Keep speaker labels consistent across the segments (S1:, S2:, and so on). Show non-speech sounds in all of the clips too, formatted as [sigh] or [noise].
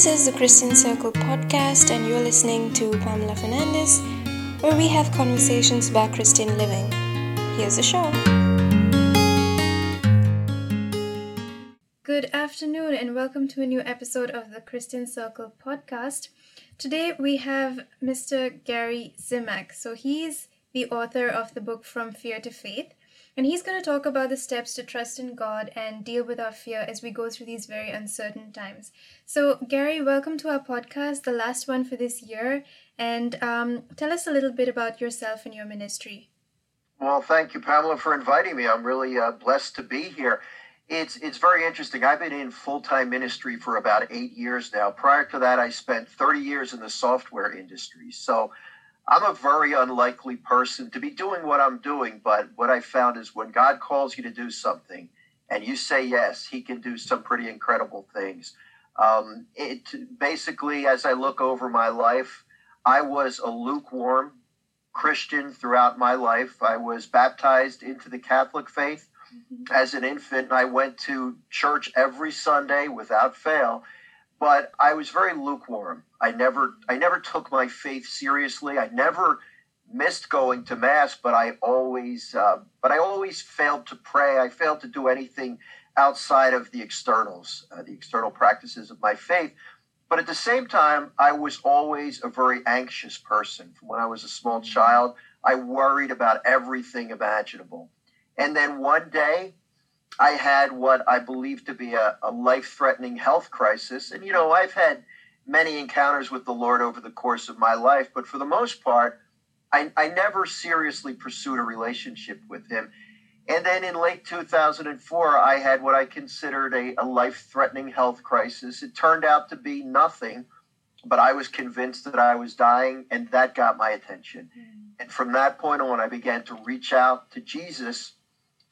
S1: This is the Christian Circle podcast, and you're listening to Pamela Fernandez, where we have conversations about Christian living. Here's the show. Good afternoon, and welcome to a new episode of the Christian Circle podcast. Today we have Mr. Gary Zimak. So he's the author of the book From Fear to Faith. And he's going to talk about the steps to trust in God and deal with our fear as we go through these very uncertain times. So, Gary, welcome to our podcast, the last one for this year. And um, tell us a little bit about yourself and your ministry.
S2: Well, thank you, Pamela, for inviting me. I'm really uh, blessed to be here. It's, it's very interesting. I've been in full time ministry for about eight years now. Prior to that, I spent 30 years in the software industry. So, I'm a very unlikely person to be doing what I'm doing, but what I found is when God calls you to do something and you say yes, He can do some pretty incredible things. Um, it basically, as I look over my life, I was a lukewarm Christian throughout my life. I was baptized into the Catholic faith mm-hmm. as an infant. And I went to church every Sunday without fail but I was very lukewarm. I never I never took my faith seriously. I never missed going to mass, but I always uh, but I always failed to pray. I failed to do anything outside of the externals, uh, the external practices of my faith. But at the same time, I was always a very anxious person. From when I was a small child, I worried about everything imaginable. And then one day, I had what I believe to be a, a life threatening health crisis. And, you know, I've had many encounters with the Lord over the course of my life, but for the most part, I, I never seriously pursued a relationship with Him. And then in late 2004, I had what I considered a, a life threatening health crisis. It turned out to be nothing, but I was convinced that I was dying, and that got my attention. Mm. And from that point on, I began to reach out to Jesus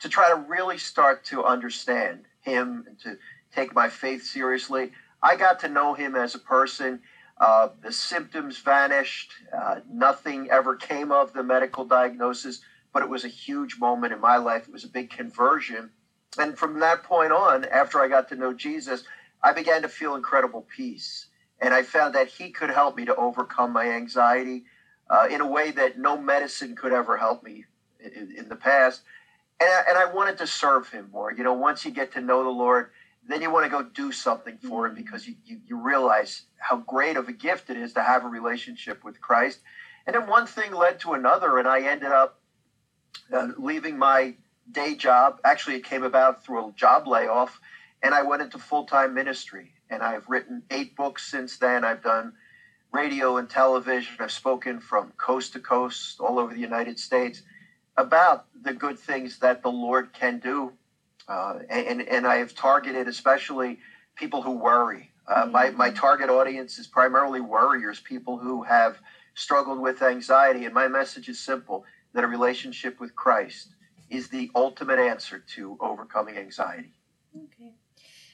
S2: to try to really start to understand him and to take my faith seriously. I got to know him as a person. Uh, the symptoms vanished. Uh, nothing ever came of the medical diagnosis, but it was a huge moment in my life. It was a big conversion. And from that point on, after I got to know Jesus, I began to feel incredible peace. And I found that he could help me to overcome my anxiety uh, in a way that no medicine could ever help me in, in the past and I, and I wanted to serve him more. You know, once you get to know the Lord, then you want to go do something for him because you, you, you realize how great of a gift it is to have a relationship with Christ. And then one thing led to another, and I ended up uh, leaving my day job. Actually, it came about through a job layoff, and I went into full time ministry. And I've written eight books since then. I've done radio and television. I've spoken from coast to coast all over the United States about the good things that the Lord can do. Uh, and, and I have targeted especially people who worry. Uh, mm-hmm. my, my target audience is primarily worriers, people who have struggled with anxiety. And my message is simple that a relationship with Christ is the ultimate answer to overcoming anxiety.
S1: Okay.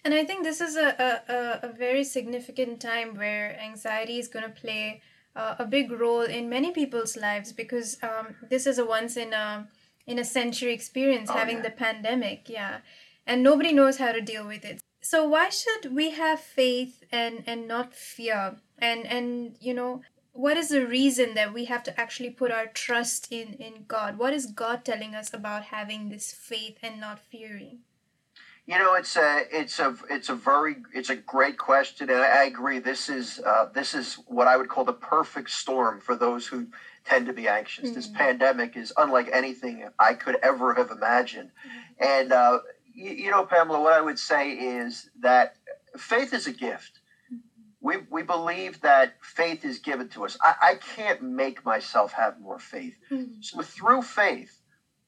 S1: And I think this is a, a, a very significant time where anxiety is going to play uh, a big role in many people's lives because um, this is a once in a in a century experience oh, having yeah. the pandemic yeah. And nobody knows how to deal with it. So why should we have faith and and not fear? And and you know what is the reason that we have to actually put our trust in in god? What is god telling us about having this faith and not fearing
S2: you know, it's a it's a it's a very it's a great question, and I, agree. This is uh, this is what I would call the perfect storm for those who tend to be anxious. Mm-hmm. This pandemic is unlike anything I could ever have imagined, mm-hmm. and uh, you, you, know, Pamela, what I would say is that faith is a gift. Mm-hmm. We, we believe that faith is given to us. I, I can't make myself have more faith. Mm-hmm. So through faith,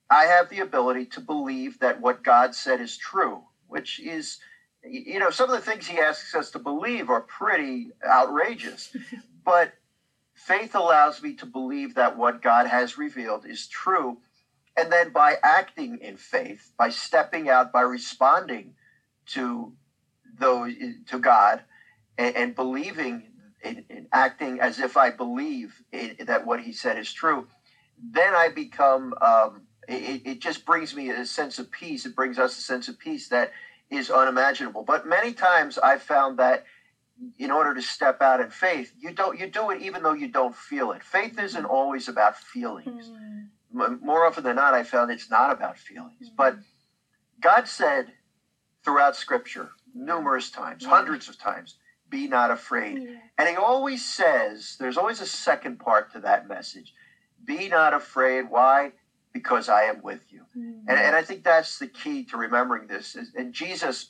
S2: I have the ability to believe that what God said is true, which is, you know, some of the things he asks us to believe are pretty outrageous. [laughs] but faith allows me to believe that what God has revealed is true. And then by acting in faith, by stepping out, by responding to those to God and, and believing in, acting as if I believe in, that what he said is true, then I become um, it, it just brings me a sense of peace. It brings us a sense of peace that is unimaginable. But many times I've found that in order to step out in faith, you don't you do it even though you don't feel it. Faith isn't always about feelings.
S1: Mm.
S2: More often than not, I found it's not about feelings.
S1: Mm.
S2: But God said throughout Scripture numerous times,
S1: Yeah.
S2: hundreds of times, "Be not afraid."
S1: Yeah.
S2: And He always says, there's always a second part to that message: "Be not afraid." Why? Because I am with you.
S1: Mm.
S2: And, and I think that's the key to remembering this. is- And Jesus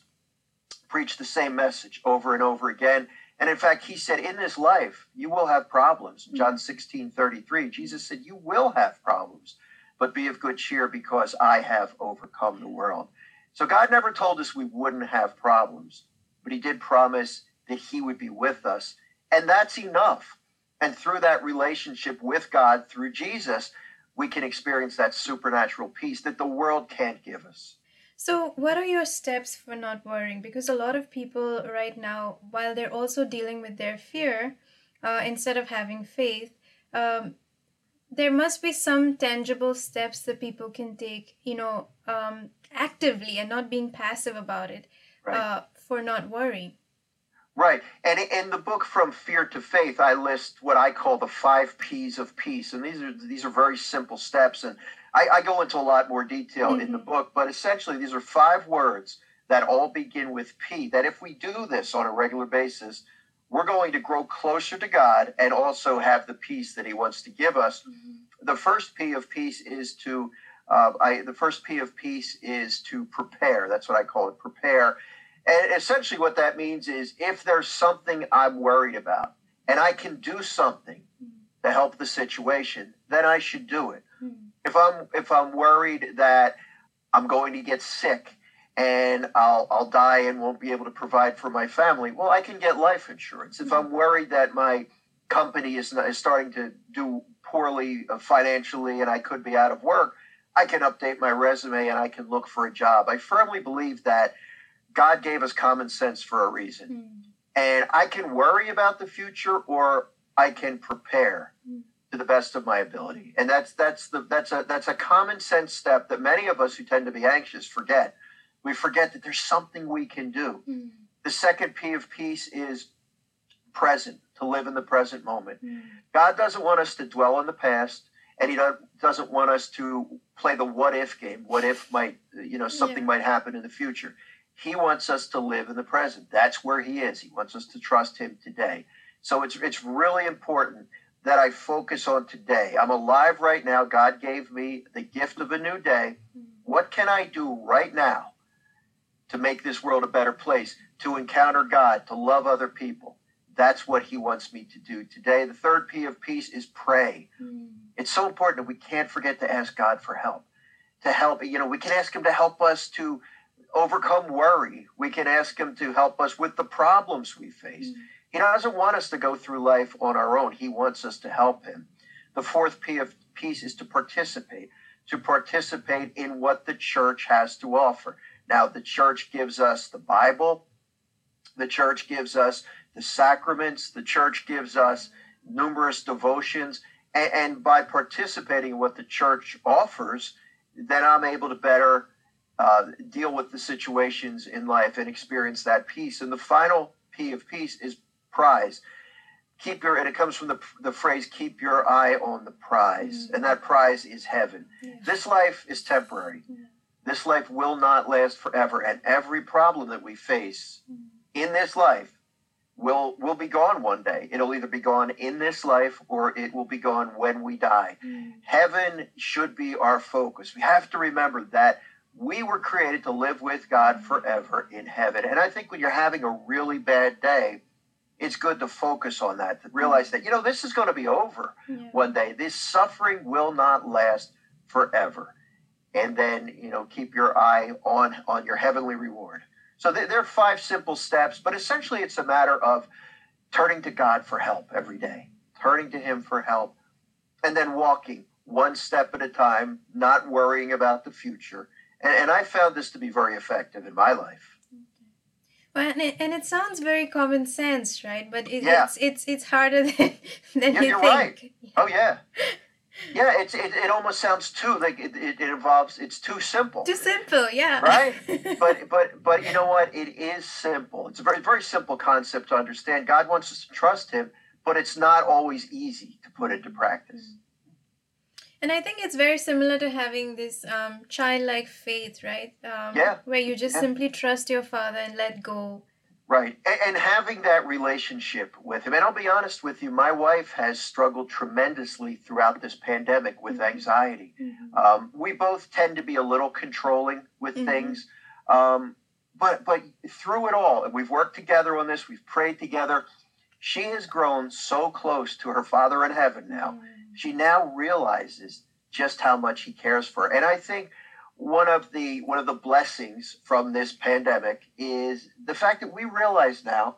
S2: preached the same message over and over again. And in fact, he said, In this life, you will have problems. John 16 33, Jesus said, You will have problems, but be of good cheer because I have overcome the world. So God never told us we wouldn't have problems, but he did promise that he would be with us. And that's enough. And through that relationship with God, through Jesus, we can experience that supernatural peace that the world can't give us.
S1: So, what are your steps for not worrying? Because a lot of people right now, while they're also dealing with their fear, uh, instead of having faith, um, there must be some tangible steps that people can take, you know, um, actively and not being passive about it
S2: Right.
S1: uh, for not worrying.
S2: Right. And in the book From Fear to Faith, I list what I call the five P's of peace. And these are these are very simple steps. And I, I go into a lot more detail in the
S1: Mhm.
S2: book, but essentially these are five words that all begin with P. That if we do this on a regular basis, we're going to grow closer to God and also have the peace that He wants to give us. The first P of peace is to uh, I, the first P of peace is to prepare. That's what I call it, prepare. And essentially, what that means is if there's something I'm worried about and I can do something to help the situation, then I should do it.
S1: Mm.
S2: If I'm if I'm worried that I'm going to get sick and I'll I'll die and won't be able to provide for my family, well, I can get life insurance. If I'm worried that my company is, not, is starting to do poorly financially and I could be out of work, I can update my resume and I can look for a job. I firmly believe that God gave us common sense for a reason.
S1: Mm.
S2: And I can worry about the future or I can prepare
S1: Mm.
S2: to the best of my ability. And that's that's the that's a that's a common sense step that many of us who tend to be anxious forget. We forget that there's something we can do.
S1: Mm.
S2: The second P of peace is present, to live in the present moment.
S1: Mm.
S2: God doesn't want us to dwell on the past, and He doesn't want us to play the what if game. What if might, you know, something
S1: Yeah.
S2: might happen in the future. He wants us to live in the present. That's where He is. He wants us to trust Him today. So it's it's really important that I focus on today. I'm alive right now. God gave me the gift of a new day.
S1: Mm.
S2: What can I do right now to make this world a better place, to encounter God, to love other people? That's what He wants me to do today. The third P of peace is pray.
S1: Mm.
S2: It's so important that we can't forget to ask God for help. To help, you know, we can ask Him to help us to overcome worry. We can ask Him to help us with the problems we face.
S1: Mm.
S2: He doesn't want us to go through life on our own. He wants us to help Him. The fourth P of peace is to participate, to participate in what the church has to offer. Now, the church gives us the Bible, the church gives us the sacraments, the church gives us numerous devotions, and, and by participating in what the church offers, then I'm able to better uh, deal with the situations in life and experience that peace. And the final P of peace is prize. Keep your, and it comes from the, the phrase, keep your eye on the prize.
S1: Mhm.
S2: And that prize is heaven.
S1: Yeah.
S2: This life is temporary.
S1: Yeah.
S2: This life will not last forever. And every problem that we face
S1: Mm.
S2: in this life will will be gone one day. It'll either be gone in this life or it will be gone when we die.
S1: Mm.
S2: Heaven should be our focus. We have to remember that we were created to live with God forever in heaven. And I think when you're having a really bad day, it's good to focus on that, to realize that, you know, this is going to be over
S1: Yeah.
S2: one day. This suffering will not last forever. And then, you know, keep your eye on on your heavenly reward. So there there are five simple steps, but essentially it's a matter of turning to God for help every day, turning to Him for help, and then walking one step at a time, not worrying about the future. And, and I found this to be very effective in my life.
S1: Well, and it, and it sounds very common sense, right? But it,
S2: Yeah.
S1: it's it's it's harder [laughs] than than
S2: Yeah,
S1: you
S2: you're
S1: think.
S2: right. Oh, yeah. yeah, it's it, it almost sounds too like it, it, it involves it's too simple.
S1: Too simple, yeah.
S2: Right? [laughs] but but but you know what? It is simple. It's a very very simple concept to understand. God wants us to trust him, but it's not always easy to put into practice. Mm.
S1: And I think it's very similar to having this um, childlike faith, right? Um,
S2: Yeah.
S1: Where you just simply trust your Father and let go.
S2: Right. And, and having that relationship with him. And I'll be honest with you, my wife has struggled tremendously throughout this pandemic with
S1: Mhm.
S2: anxiety. Um, we both tend to be a little controlling with
S1: Mhm.
S2: things. Um, but but through it all, and we've worked together on this, we've prayed together. She has grown so close to her Father in heaven now. She now realizes just how much he cares for her. And I think one of the one of the blessings from this pandemic is the fact that we realize now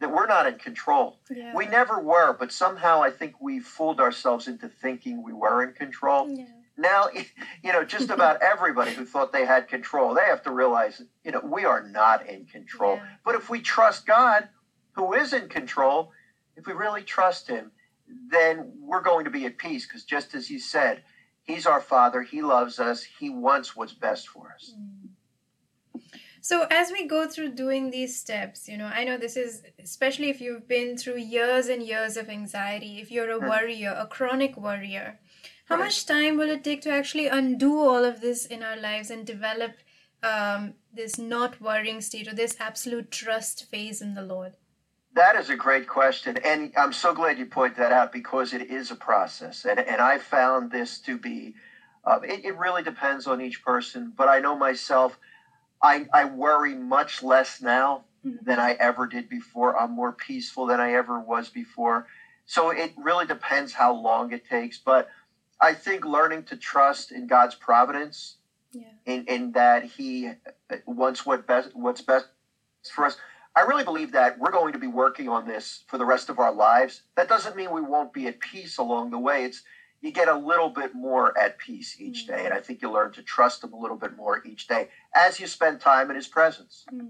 S2: that we're not in control.
S1: Yeah.
S2: We never were, but somehow I think we fooled ourselves into thinking we were in control.
S1: yeah.
S2: Now, [laughs] you know, just about everybody who thought they had control, they have to realize, you know, we are not in control.
S1: Yeah.
S2: But if we trust God, who is in control, if we really trust Him, then we're going to be at peace because just as you said, He's our Father, He loves us, He wants what's best for us.
S1: So as we go through doing these steps, you know, I know this is especially if you've been through years and years of anxiety, if you're a
S2: Mm.
S1: worrier, a chronic worrier, how
S2: Right.
S1: much time will it take to actually undo all of this in our lives and develop um, this not worrying state or this absolute trust phase in the Lord?
S2: That is a great question. And I'm so glad you point that out because it is a process. And, and I found this to be, uh, it, it really depends on each person. But I know myself, I, I worry much less now
S1: Mhm.
S2: than I ever did before. I'm more peaceful than I ever was before. So it really depends how long it takes. But I think learning to trust in God's providence,
S1: Yeah.
S2: in, in that He wants what best, what's best for us. I really believe that we're going to be working on this for the rest of our lives. That doesn't mean we won't be at peace along the way. It's you get a little bit more at peace each day, and I think you learn to trust Him a little bit more each day as you spend time in His presence. Hmm.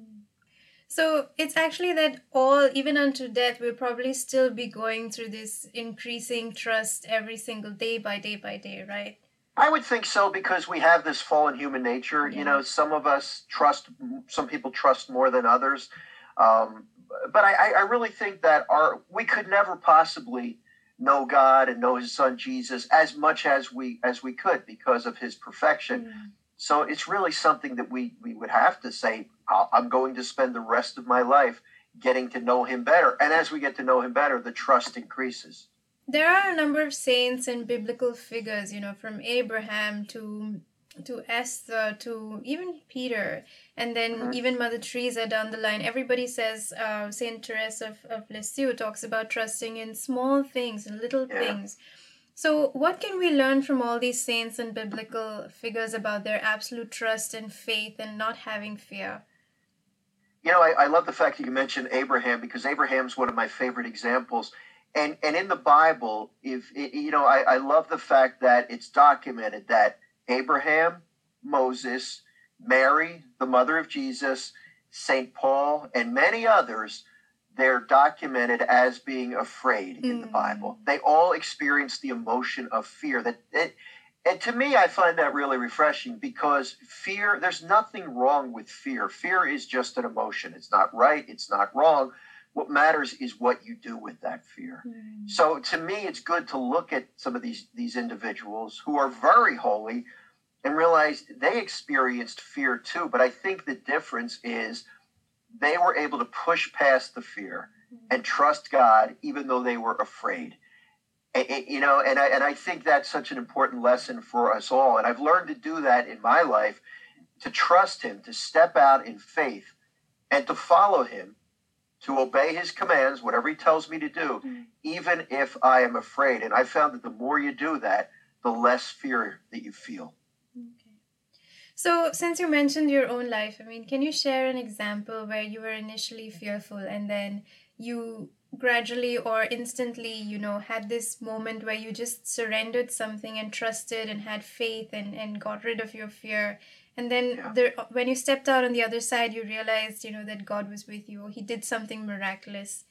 S1: So it's actually that all, even unto death, we'll probably still be going through this increasing trust every single day by day by day, right?
S2: I would think so because we have this fallen human nature.
S1: Yeah.
S2: You know, some of us trust, some people trust more than others. Um, but I, I really think that our we could never possibly know God and know His Son Jesus as much as we as we could because of His perfection. So it's really something that we we would have to say. I'm going to spend the rest of my life getting to know Him better, and as we get to know Him better, the trust increases.
S1: There are a number of saints and biblical figures, you know, from Abraham to to Esther to even Peter, and then
S2: Mhm.
S1: even Mother Teresa down the line. Everybody says uh, Saint Teresa of, of Lisieux talks about trusting in small things and little
S2: Yeah.
S1: things. So, what can we learn from all these saints and biblical figures about their absolute trust and faith and not having fear?
S2: You know, I, I love the fact that you mentioned Abraham because Abraham's one of my favorite examples. And and in the Bible, if you know, I, I love the fact that it's documented that Abraham, Moses, Mary, the mother of Jesus, Saint Paul, and many others, they're documented as being afraid in the
S1: Mm.
S2: Bible. They all experience the emotion of fear. That it, and to me, I find that really refreshing because fear, there's nothing wrong with fear. Fear is just an emotion. It's not right, it's not wrong. What matters is what you do with that fear. So to me, it's good to look at some of these, these individuals who are very holy and realize they experienced fear too. But I think the difference is they were able to push past the fear mm-hmm. and trust God even though they were afraid. A- a- you know, and I, and I think that's such an important lesson for us all. And I've learned to do that in my life to trust Him, to step out in faith, and to follow Him, to obey His commands, whatever He tells me to do,
S1: Mm.
S2: even if I am afraid. And I found that the more you do that, the less fear that you feel.
S1: Okay. So, since you mentioned your own life, I mean, can you share an example where you were initially fearful and then you gradually or instantly, you know, had this moment where you just surrendered something and trusted and had faith and, and got rid of your fear? And then
S2: Yeah.
S1: there, when you stepped out on the other side, you realized, you know, that God was with you He did something miraculous.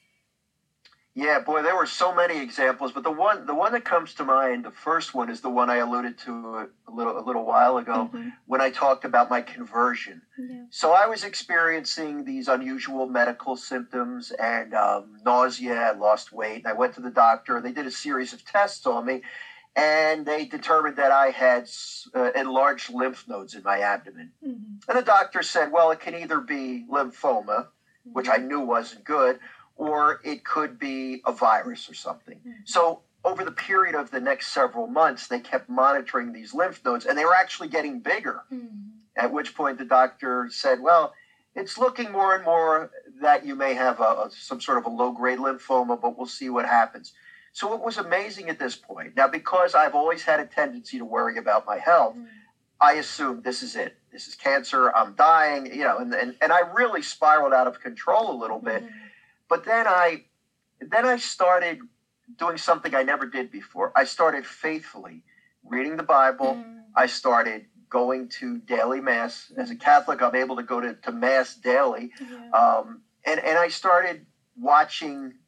S2: Yeah, boy, there were so many examples, but the one the one that comes to mind, the first one is the one I alluded to a little a little while ago
S1: Mhm.
S2: when I talked about my conversion.
S1: Yeah.
S2: So I was experiencing these unusual medical symptoms and um, nausea. I lost weight. And I went to the doctor. They did a series of tests on me, and they determined that I had uh, enlarged lymph nodes in my abdomen.
S1: Mhm.
S2: And the doctor said, well, it can either be lymphoma, which I knew wasn't good, or it could be a virus or something.
S1: Mhm.
S2: So over the period of the next several months, they kept monitoring these lymph nodes, and they were actually getting bigger.
S1: Mhm.
S2: At which point the doctor said, "Well, it's looking more and more that you may have a, a- some sort of a low-grade lymphoma, but we'll see what happens." So it was amazing at this point. Now, because I've always had a tendency to worry about my health,
S1: Mhm.
S2: I assumed this is it. This is cancer. I'm dying. You know, and and, and I really spiraled out of control a little bit.
S1: Mhm.
S2: But then I, then I started doing something I never did before. I started faithfully reading the Bible.
S1: Mhm.
S2: I started going to daily mass. As a Catholic, I'm able to go to, to mass daily.
S1: Yeah.
S2: Um, and, and I started watching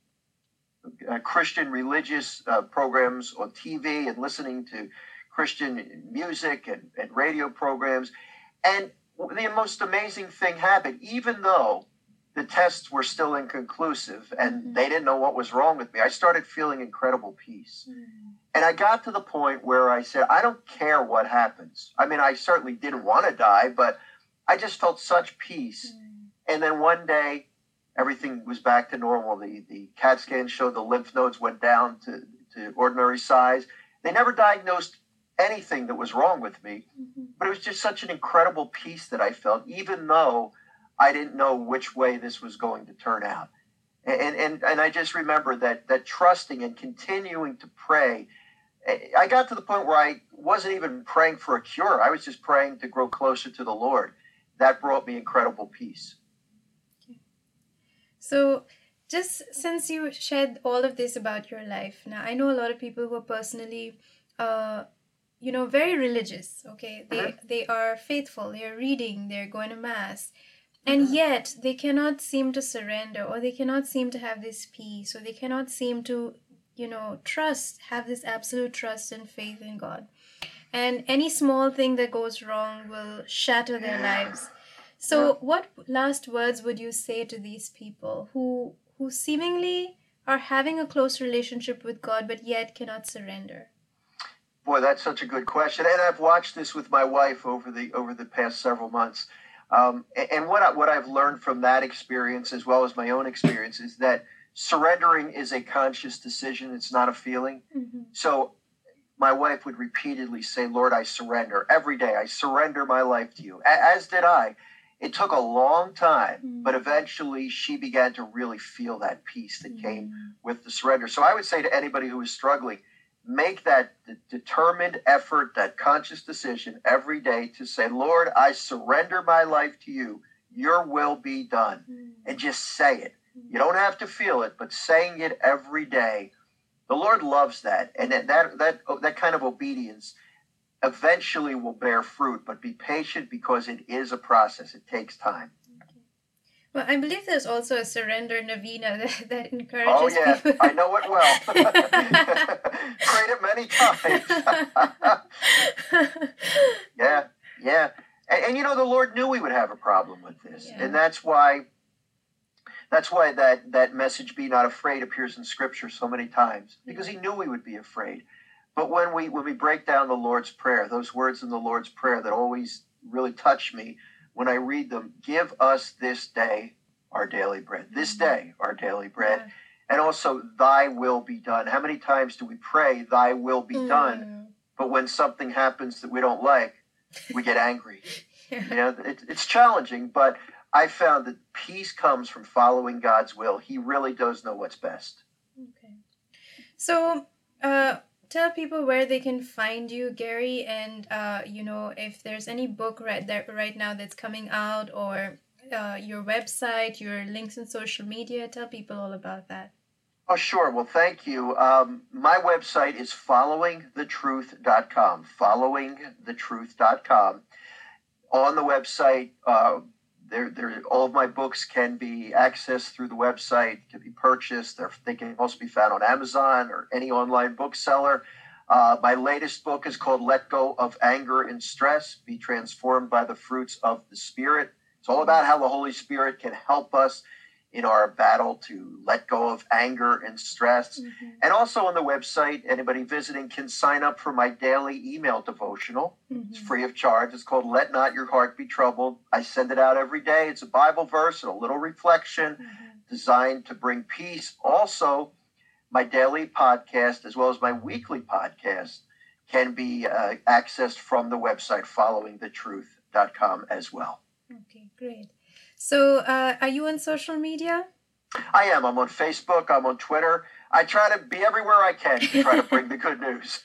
S2: uh, Christian religious uh, programs on TV and listening to Christian music and, and radio programs. And the most amazing thing happened, even though the tests were still inconclusive and
S1: Mhm.
S2: they didn't know what was wrong with me, I started feeling incredible peace.
S1: Mhm.
S2: And I got to the point where I said, I don't care what happens. I mean, I certainly didn't want to die, but I just felt such peace.
S1: Mhm.
S2: And then one day, everything was back to normal. The, the CAT scan showed the lymph nodes went down to, to ordinary size. They never diagnosed anything that was wrong with me,
S1: Mhm.
S2: but it was just such an incredible peace that I felt, even though I didn't know which way this was going to turn out. And, and, and I just remember that, that trusting and continuing to pray. I got to the point where I wasn't even praying for a cure. I was just praying to grow closer to the Lord. That brought me incredible peace.
S1: So, just since you shared all of this about your life, now I know a lot of people who are personally, uh, you know, very religious. Okay, they
S2: Mhm.
S1: they are faithful. They are reading. They're going to mass, and
S2: Mhm.
S1: yet they cannot seem to surrender, or they cannot seem to have this peace, or they cannot seem to, you know, trust, have this absolute trust and faith in God. And any small thing that goes wrong will shatter their lives. So, what last words would you say to these people who who seemingly are having a close relationship with God but yet cannot surrender?
S2: Boy, that's such a good question, and I've watched this with my wife over the over the past several months. Um, and what I, what I've learned from that experience, as well as my own experience, is that surrendering is a conscious decision. It's not a feeling.
S1: Mm-hmm.
S2: So, my wife would repeatedly say, "Lord, I surrender every day. I surrender my life to you." As did I. It took a long time,
S1: Mm.
S2: but eventually she began to really feel that peace that came
S1: Mm-hmm.
S2: with the surrender. So I would say to anybody who is struggling, make that determined effort, that conscious decision every day to say, Lord, I surrender my life to you. Your will be done. And just say it. You don't have to feel it, but saying it every day, the Lord loves that. And that that that, that kind of obedience eventually will bear fruit, but be patient because it is a process. It takes time.
S1: Well, I believe there's also a surrender novena [laughs] that, that encourages
S2: Oh yeah,
S1: people.
S2: I know it well. [laughs] [laughs] Prayed it many times. yeah, yeah, and, and, you know the Lord knew we would have a problem with this,
S1: Yeah.
S2: and that's why. That's why that that message "Be not afraid" appears in Scripture so many times because He knew we would be afraid. But when we when we break down the Lord's prayer, those words in the Lord's prayer that always really touch me when I read them, "Give us this day our daily bread." This day, our daily bread.
S1: Yeah.
S2: and also thy will be done how many times do we pray thy will be done
S1: Mm.
S2: but when something happens that we don't like we get angry [laughs]
S1: Yeah.
S2: you know it, it's challenging but i found that peace comes from following god's will he really does know what's best
S1: Okay. So, uh, tell people where they can find you, Gary, and uh, you know if there's any book right there right now that's coming out, or uh, your website, your links in social media. Tell people all about that.
S2: oh sure well thank you um, my website is followingthetruth.com followingthetruth.com on the website uh, there, there, all of my books can be accessed through the website, can be purchased. They're, they can also be found on Amazon or any online bookseller. Uh, my latest book is called Let Go of Anger and Stress Be Transformed by the Fruits of the Spirit. It's all about how the Holy Spirit can help us in our battle to let go of anger and stress. Mm-hmm. And also on the website, anybody visiting can sign up for my daily email devotional. Mm-hmm. It's free of charge. It's called Let Not Your Heart Be Troubled. I send it out every day. It's a Bible verse and a little reflection mm-hmm. designed to bring peace. Also, my daily podcast, as well as my weekly podcast, can be uh, accessed from the website followingthetruth.com as well.
S1: Okay, great. So, uh, are you on social media?
S2: I am. I'm on Facebook. I'm on Twitter. I try to be everywhere I can to try to bring the good news.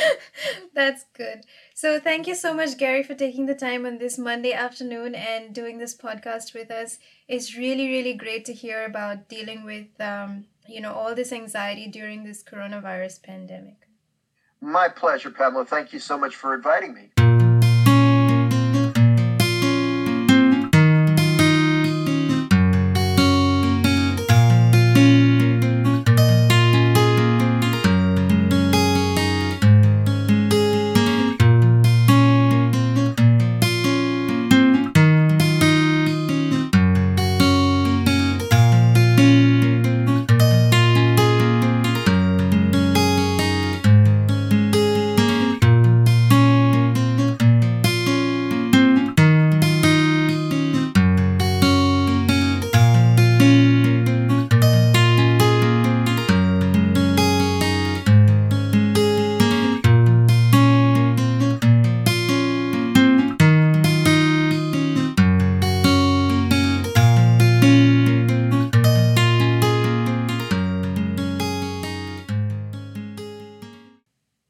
S2: [laughs]
S1: That's good. So, thank you so much, Gary, for taking the time on this Monday afternoon and doing this podcast with us. It's really, really great to hear about dealing with, um, you know, all this anxiety during this coronavirus pandemic.
S2: My pleasure, Pamela. Thank you so much for inviting me.